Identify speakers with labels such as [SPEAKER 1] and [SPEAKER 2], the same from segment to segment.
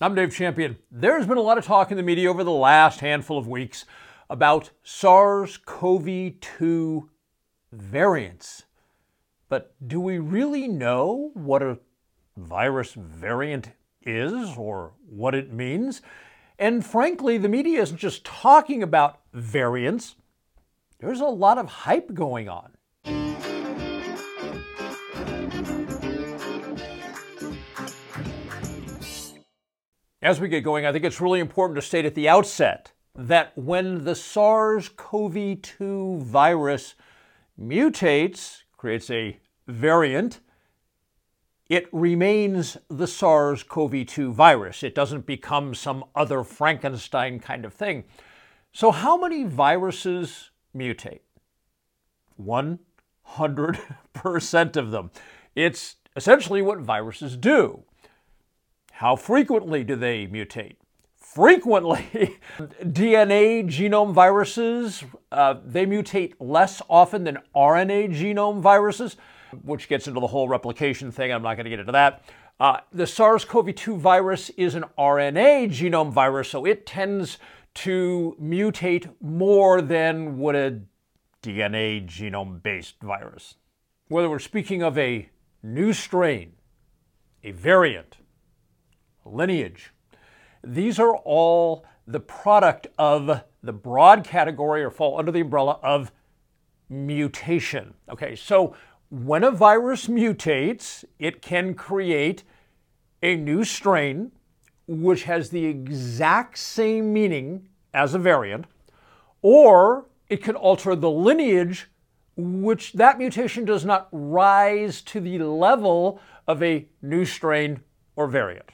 [SPEAKER 1] I'm Dave Champion. There's been a lot of talk in the media over the last handful of weeks about SARS CoV 2 variants. But do we really know what a virus variant is or what it means? And frankly, the media isn't just talking about variants, there's a lot of hype going on. As we get going, I think it's really important to state at the outset that when the SARS CoV 2 virus mutates, creates a variant, it remains the SARS CoV 2 virus. It doesn't become some other Frankenstein kind of thing. So, how many viruses mutate? 100% of them. It's essentially what viruses do. How frequently do they mutate? Frequently. DNA genome viruses, uh, they mutate less often than RNA genome viruses, which gets into the whole replication thing. I'm not going to get into that. Uh, the SARS CoV 2 virus is an RNA genome virus, so it tends to mutate more than would a DNA genome based virus. Whether we're speaking of a new strain, a variant, lineage. These are all the product of the broad category or fall under the umbrella of mutation. Okay, so when a virus mutates, it can create a new strain which has the exact same meaning as a variant, or it can alter the lineage, which that mutation does not rise to the level of a new strain or variant.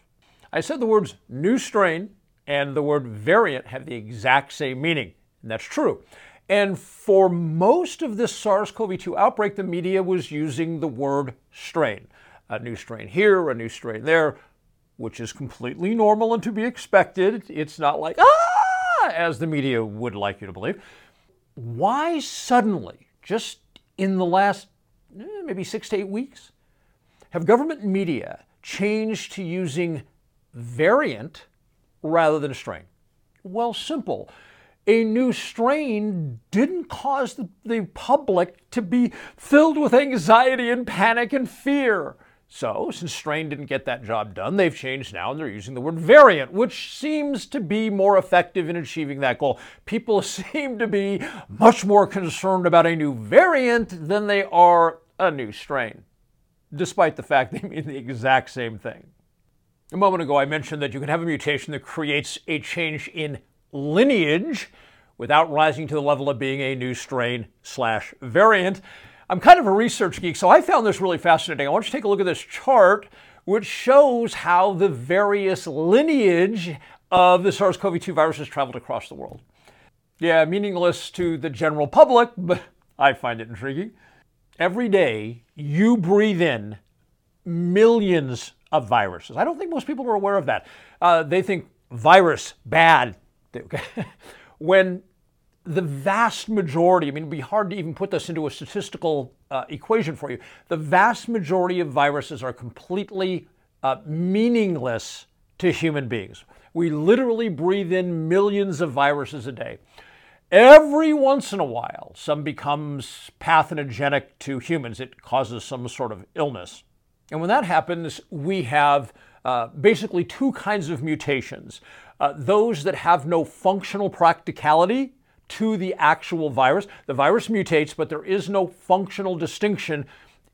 [SPEAKER 1] I said the words new strain and the word variant have the exact same meaning, and that's true. And for most of this SARS CoV 2 outbreak, the media was using the word strain. A new strain here, a new strain there, which is completely normal and to be expected. It's not like, ah, as the media would like you to believe. Why suddenly, just in the last eh, maybe six to eight weeks, have government media changed to using variant rather than a strain? Well, simple. A new strain didn't cause the, the public to be filled with anxiety and panic and fear. So, since strain didn't get that job done, they've changed now and they're using the word variant, which seems to be more effective in achieving that goal. People seem to be much more concerned about a new variant than they are a new strain, despite the fact they mean the exact same thing. A moment ago, I mentioned that you can have a mutation that creates a change in lineage without rising to the level of being a new strain slash variant. I'm kind of a research geek, so I found this really fascinating. I want you to take a look at this chart, which shows how the various lineage of the SARS CoV 2 virus has traveled across the world. Yeah, meaningless to the general public, but I find it intriguing. Every day, you breathe in millions of viruses. I don't think most people are aware of that. Uh, they think virus, bad. when the vast majority, I mean, it'd be hard to even put this into a statistical uh, equation for you. The vast majority of viruses are completely uh, meaningless to human beings. We literally breathe in millions of viruses a day. Every once in a while, some becomes pathogenic to humans. It causes some sort of illness. And when that happens, we have uh, basically two kinds of mutations uh, those that have no functional practicality to the actual virus. The virus mutates, but there is no functional distinction.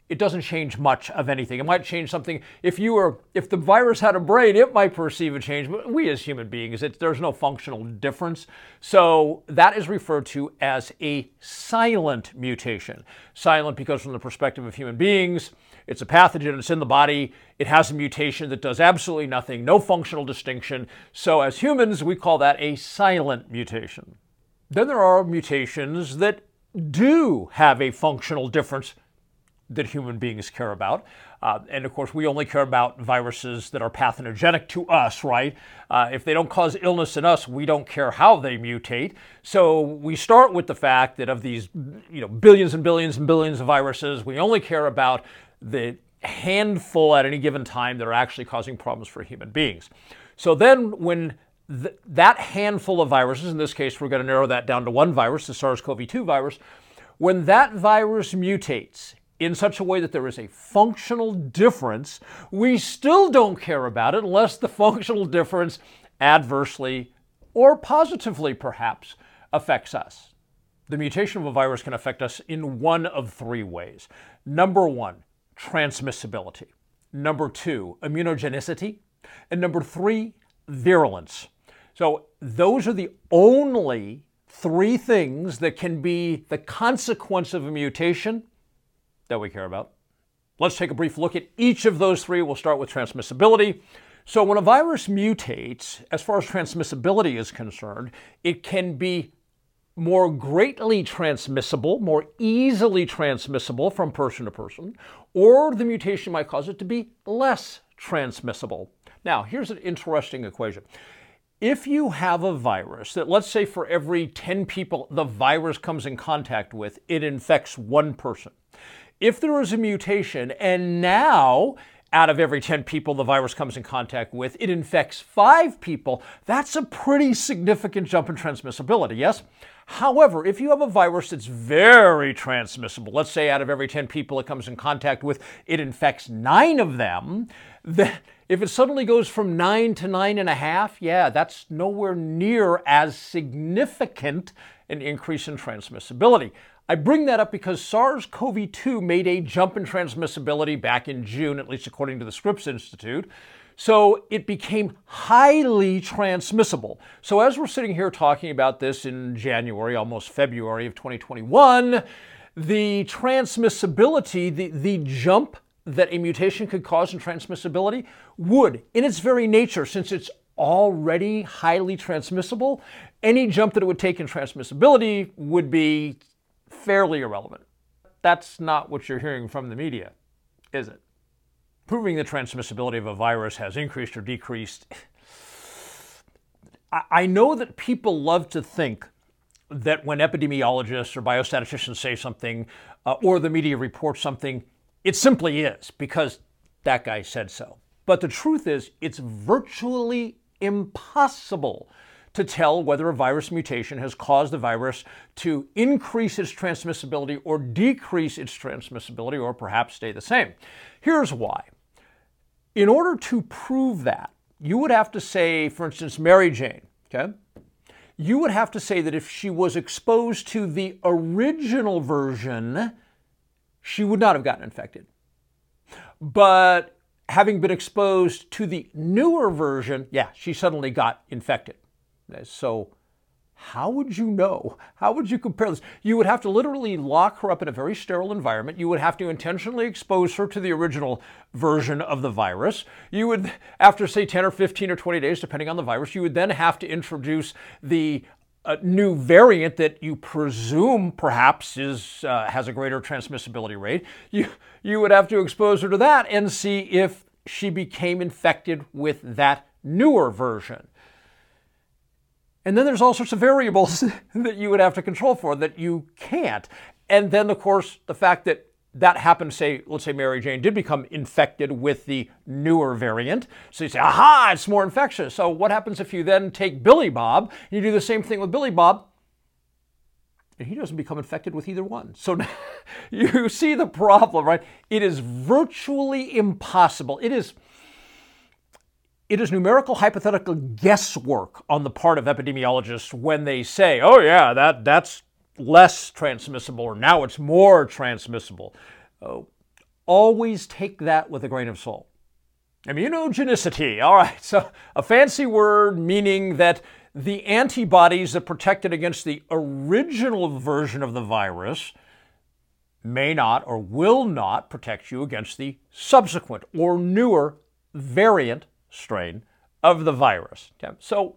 [SPEAKER 1] It doesn't change much of anything. It might change something. If you were, if the virus had a brain, it might perceive a change. But we as human beings, it, there's no functional difference. So that is referred to as a silent mutation. Silent because, from the perspective of human beings, it's a pathogen, it's in the body, it has a mutation that does absolutely nothing, no functional distinction. So, as humans, we call that a silent mutation. Then there are mutations that do have a functional difference that human beings care about. Uh, and of course, we only care about viruses that are pathogenic to us, right? Uh, if they don't cause illness in us, we don't care how they mutate. So we start with the fact that of these, you know, billions and billions and billions of viruses, we only care about the handful at any given time that are actually causing problems for human beings. So then, when th- that handful of viruses, in this case, we're going to narrow that down to one virus, the SARS CoV 2 virus, when that virus mutates in such a way that there is a functional difference, we still don't care about it unless the functional difference adversely or positively, perhaps, affects us. The mutation of a virus can affect us in one of three ways. Number one, transmissibility. Number two, immunogenicity. And number three, virulence. So those are the only three things that can be the consequence of a mutation that we care about. Let's take a brief look at each of those three. We'll start with transmissibility. So, when a virus mutates, as far as transmissibility is concerned, it can be more greatly transmissible, more easily transmissible from person to person, or the mutation might cause it to be less transmissible. Now, here's an interesting equation. If you have a virus that, let's say, for every 10 people the virus comes in contact with, it infects one person. If there is a mutation and now out of every 10 people the virus comes in contact with, it infects five people, that's a pretty significant jump in transmissibility, yes? However, if you have a virus that's very transmissible, let's say out of every 10 people it comes in contact with, it infects nine of them, then if it suddenly goes from nine to nine and a half, yeah, that's nowhere near as significant an increase in transmissibility. I bring that up because SARS CoV 2 made a jump in transmissibility back in June, at least according to the Scripps Institute. So it became highly transmissible. So as we're sitting here talking about this in January, almost February of 2021, the transmissibility, the, the jump that a mutation could cause in transmissibility would, in its very nature, since it's already highly transmissible, any jump that it would take in transmissibility would be fairly irrelevant. That's not what you're hearing from the media, is it? Proving the transmissibility of a virus has increased or decreased. I know that people love to think that when epidemiologists or biostatisticians say something uh, or the media reports something, it simply is because that guy said so. But the truth is, it's virtually impossible to tell whether a virus mutation has caused the virus to increase its transmissibility or decrease its transmissibility or perhaps stay the same. Here's why. In order to prove that, you would have to say, for instance, Mary Jane, okay? You would have to say that if she was exposed to the original version, she would not have gotten infected. But having been exposed to the newer version, yeah, she suddenly got infected. So how would you know? How would you compare this? You would have to literally lock her up in a very sterile environment. You would have to intentionally expose her to the original version of the virus. You would, after say 10 or 15 or 20 days, depending on the virus, you would then have to introduce the uh, new variant that you presume perhaps is uh, has a greater transmissibility rate. You you would have to expose her to that and see if she became infected with that newer version. And then there's all sorts of variables that you would have to control for that you can't. And then, of course, the fact that that happened, say, let's say Mary Jane did become infected with the newer variant. So you say, aha, it's more infectious. So what happens if you then take Billy Bob and you do the same thing with Billy Bob? And he doesn't become infected with either one. So you see the problem, right? It is virtually impossible. It is it is numerical hypothetical guesswork on the part of epidemiologists when they say, oh, yeah, that, that's less transmissible, or now it's more transmissible. Oh, always take that with a grain of salt. Immunogenicity, all right, so a fancy word meaning that the antibodies that protected against the original version of the virus may not or will not protect you against the subsequent or newer variant strain of the virus. Okay? So,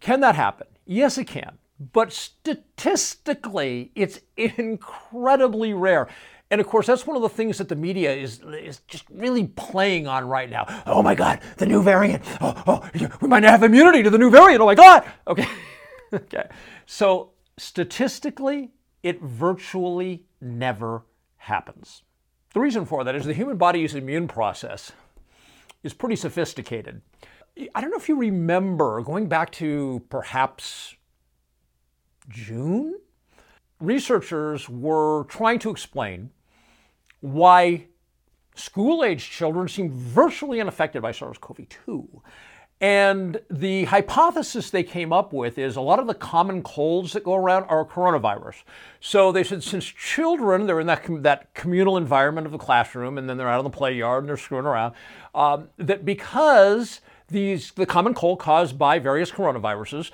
[SPEAKER 1] can that happen? Yes, it can. But statistically, it's incredibly rare. And of course, that's one of the things that the media is, is just really playing on right now. Oh my God, the new variant. Oh, oh we might not have immunity to the new variant. Oh my God. Okay. okay. So statistically, it virtually never happens. The reason for that is the human body's immune process is pretty sophisticated. I don't know if you remember going back to perhaps June, researchers were trying to explain why school age children seem virtually unaffected by SARS CoV 2. And the hypothesis they came up with is a lot of the common colds that go around are coronavirus. So they said since children, they're in that, com- that communal environment of the classroom and then they're out on the play yard and they're screwing around, um, that because these, the common cold caused by various coronaviruses,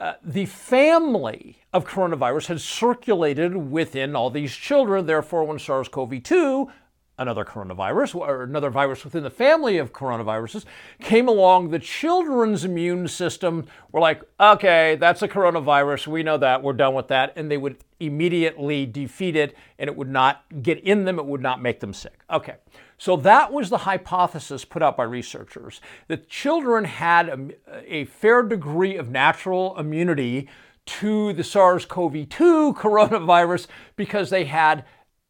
[SPEAKER 1] uh, the family of coronavirus had circulated within all these children. Therefore, when SARS CoV 2 another coronavirus or another virus within the family of coronaviruses came along, the children's immune system were like, okay, that's a coronavirus. We know that. We're done with that. And they would immediately defeat it and it would not get in them. It would not make them sick. Okay. So that was the hypothesis put out by researchers that children had a, a fair degree of natural immunity to the SARS CoV 2 coronavirus because they had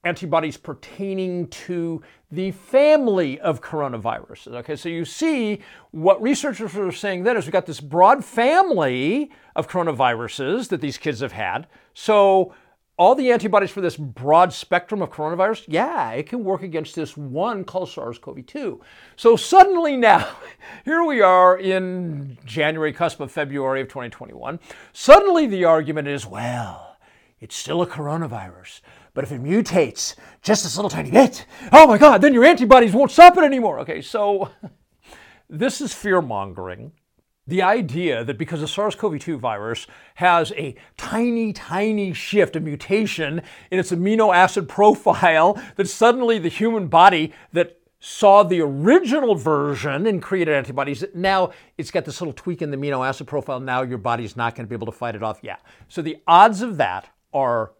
[SPEAKER 1] antibodies pertaining to the family of coronaviruses. Okay, so you see what researchers are saying then is we've got this broad family of coronaviruses that these kids have had. So all the antibodies for this broad spectrum of coronavirus, yeah, it can work against this one called SARS CoV 2. So suddenly now, here we are in January, cusp of February of 2021. Suddenly the argument is well, it's still a coronavirus. But if it mutates just this little tiny bit, oh my God, then your antibodies won't stop it anymore. Okay, so this is fear mongering. The idea that because the SARS CoV 2 virus has a tiny, tiny shift, a mutation in its amino acid profile, that suddenly the human body that saw the original version and created antibodies. Now it's got this little tweak in the amino acid profile. Now your body's not going to be able to fight it off. Yeah. So the odds of that are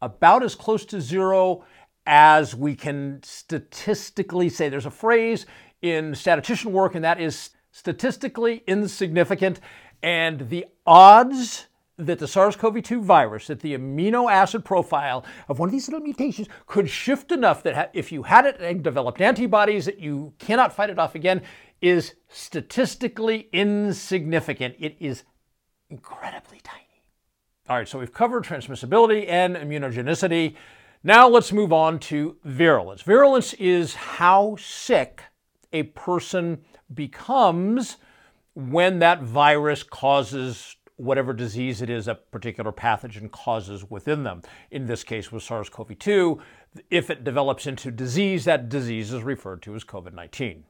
[SPEAKER 1] about as close to zero as we can statistically say. There's a phrase in statistician work, and that is statistically insignificant. And the odds that the SARS CoV 2 virus, that the amino acid profile of one of these little mutations could shift enough that if you had it and developed antibodies, that you cannot fight it off again, is statistically insignificant. It is incredibly tiny. All right, so we've covered transmissibility and immunogenicity. Now let's move on to virulence. Virulence is how sick a person becomes when that virus causes whatever disease it is a particular pathogen causes within them. In this case with SARS-CoV-2, if it develops into disease, that disease is referred to as COVID-19.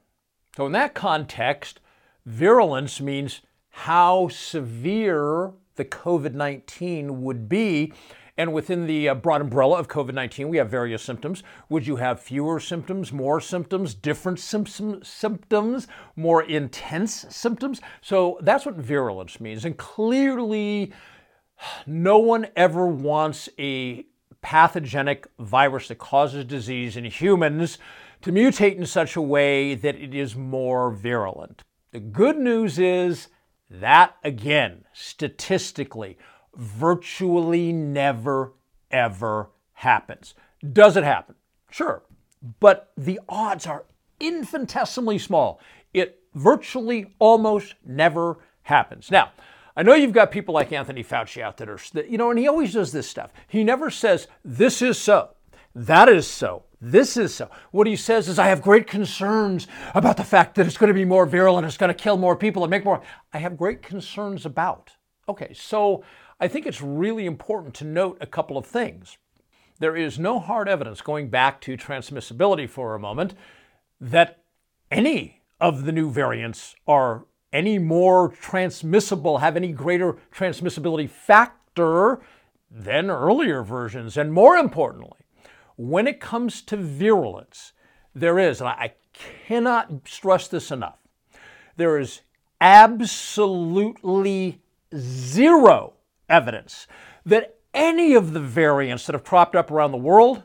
[SPEAKER 1] So in that context, virulence means how severe the COVID 19 would be. And within the uh, broad umbrella of COVID 19, we have various symptoms. Would you have fewer symptoms, more symptoms, different symptoms, more intense symptoms? So that's what virulence means. And clearly, no one ever wants a pathogenic virus that causes disease in humans to mutate in such a way that it is more virulent. The good news is that, again, statistically, virtually never, ever happens. Does it happen? Sure. But the odds are infinitesimally small. It virtually almost never happens. Now, I know you've got people like Anthony Fauci out there, you know, and he always does this stuff. He never says, this is so, that is so. This is so. What he says is, I have great concerns about the fact that it's going to be more virulent, it's going to kill more people and make more. I have great concerns about. Okay, so I think it's really important to note a couple of things. There is no hard evidence, going back to transmissibility for a moment, that any of the new variants are any more transmissible, have any greater transmissibility factor than earlier versions. And more importantly, when it comes to virulence, there is, and I cannot stress this enough, there is absolutely zero evidence that any of the variants that have cropped up around the world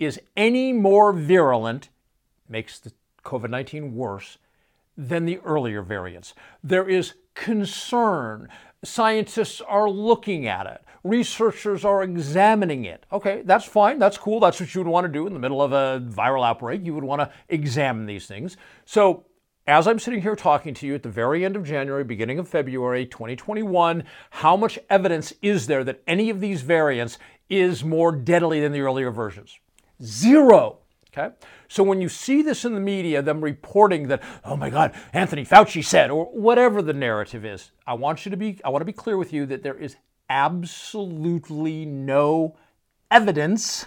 [SPEAKER 1] is any more virulent, makes the COVID 19 worse, than the earlier variants. There is concern. Scientists are looking at it. Researchers are examining it. Okay, that's fine. That's cool. That's what you would want to do in the middle of a viral outbreak. You would want to examine these things. So, as I'm sitting here talking to you at the very end of January, beginning of February 2021, how much evidence is there that any of these variants is more deadly than the earlier versions? Zero. Okay? So when you see this in the media, them reporting that, oh my God, Anthony Fauci said, or whatever the narrative is, I want you to be, I want to be clear with you that there is absolutely no evidence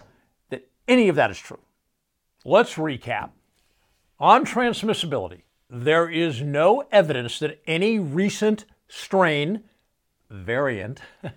[SPEAKER 1] that any of that is true. Let's recap. On transmissibility, there is no evidence that any recent strain, variant,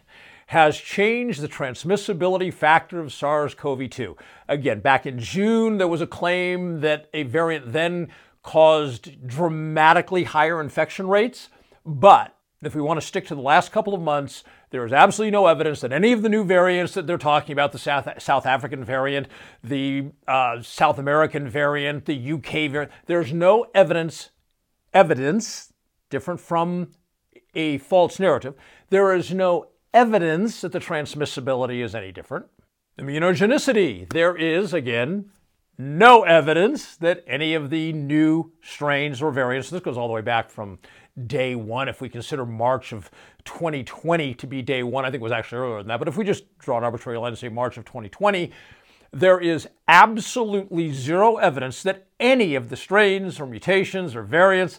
[SPEAKER 1] has changed the transmissibility factor of SARS CoV 2. Again, back in June, there was a claim that a variant then caused dramatically higher infection rates. But if we want to stick to the last couple of months, there is absolutely no evidence that any of the new variants that they're talking about the South, South African variant, the uh, South American variant, the UK variant there's no evidence, evidence different from a false narrative. There is no evidence that the transmissibility is any different. Immunogenicity. There is, again, no evidence that any of the new strains or variants, this goes all the way back from day one, if we consider March of 2020 to be day one, I think it was actually earlier than that, but if we just draw an arbitrary line and say March of 2020, there is absolutely zero evidence that any of the strains or mutations or variants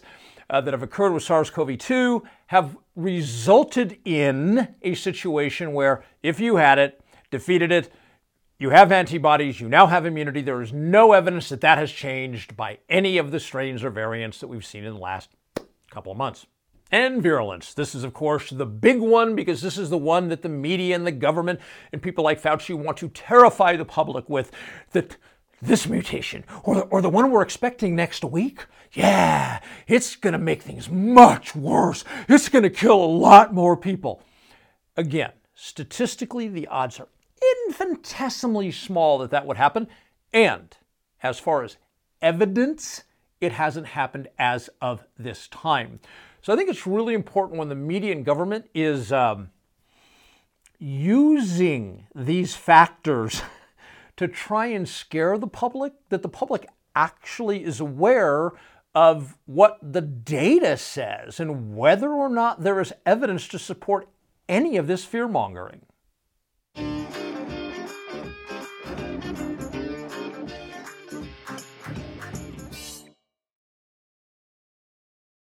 [SPEAKER 1] uh, that have occurred with SARS CoV 2 have resulted in a situation where if you had it, defeated it, you have antibodies, you now have immunity. There is no evidence that that has changed by any of the strains or variants that we've seen in the last couple of months. And virulence. This is, of course, the big one because this is the one that the media and the government and people like Fauci want to terrify the public with. That this mutation or the, or the one we're expecting next week, yeah, it's going to make things much worse. It's going to kill a lot more people. Again, statistically, the odds are infinitesimally small that that would happen. And as far as evidence, it hasn't happened as of this time. So I think it's really important when the media and government is um, using these factors to try and scare the public, that the public actually is aware of what the data says and whether or not there is evidence to support any of this fear mongering.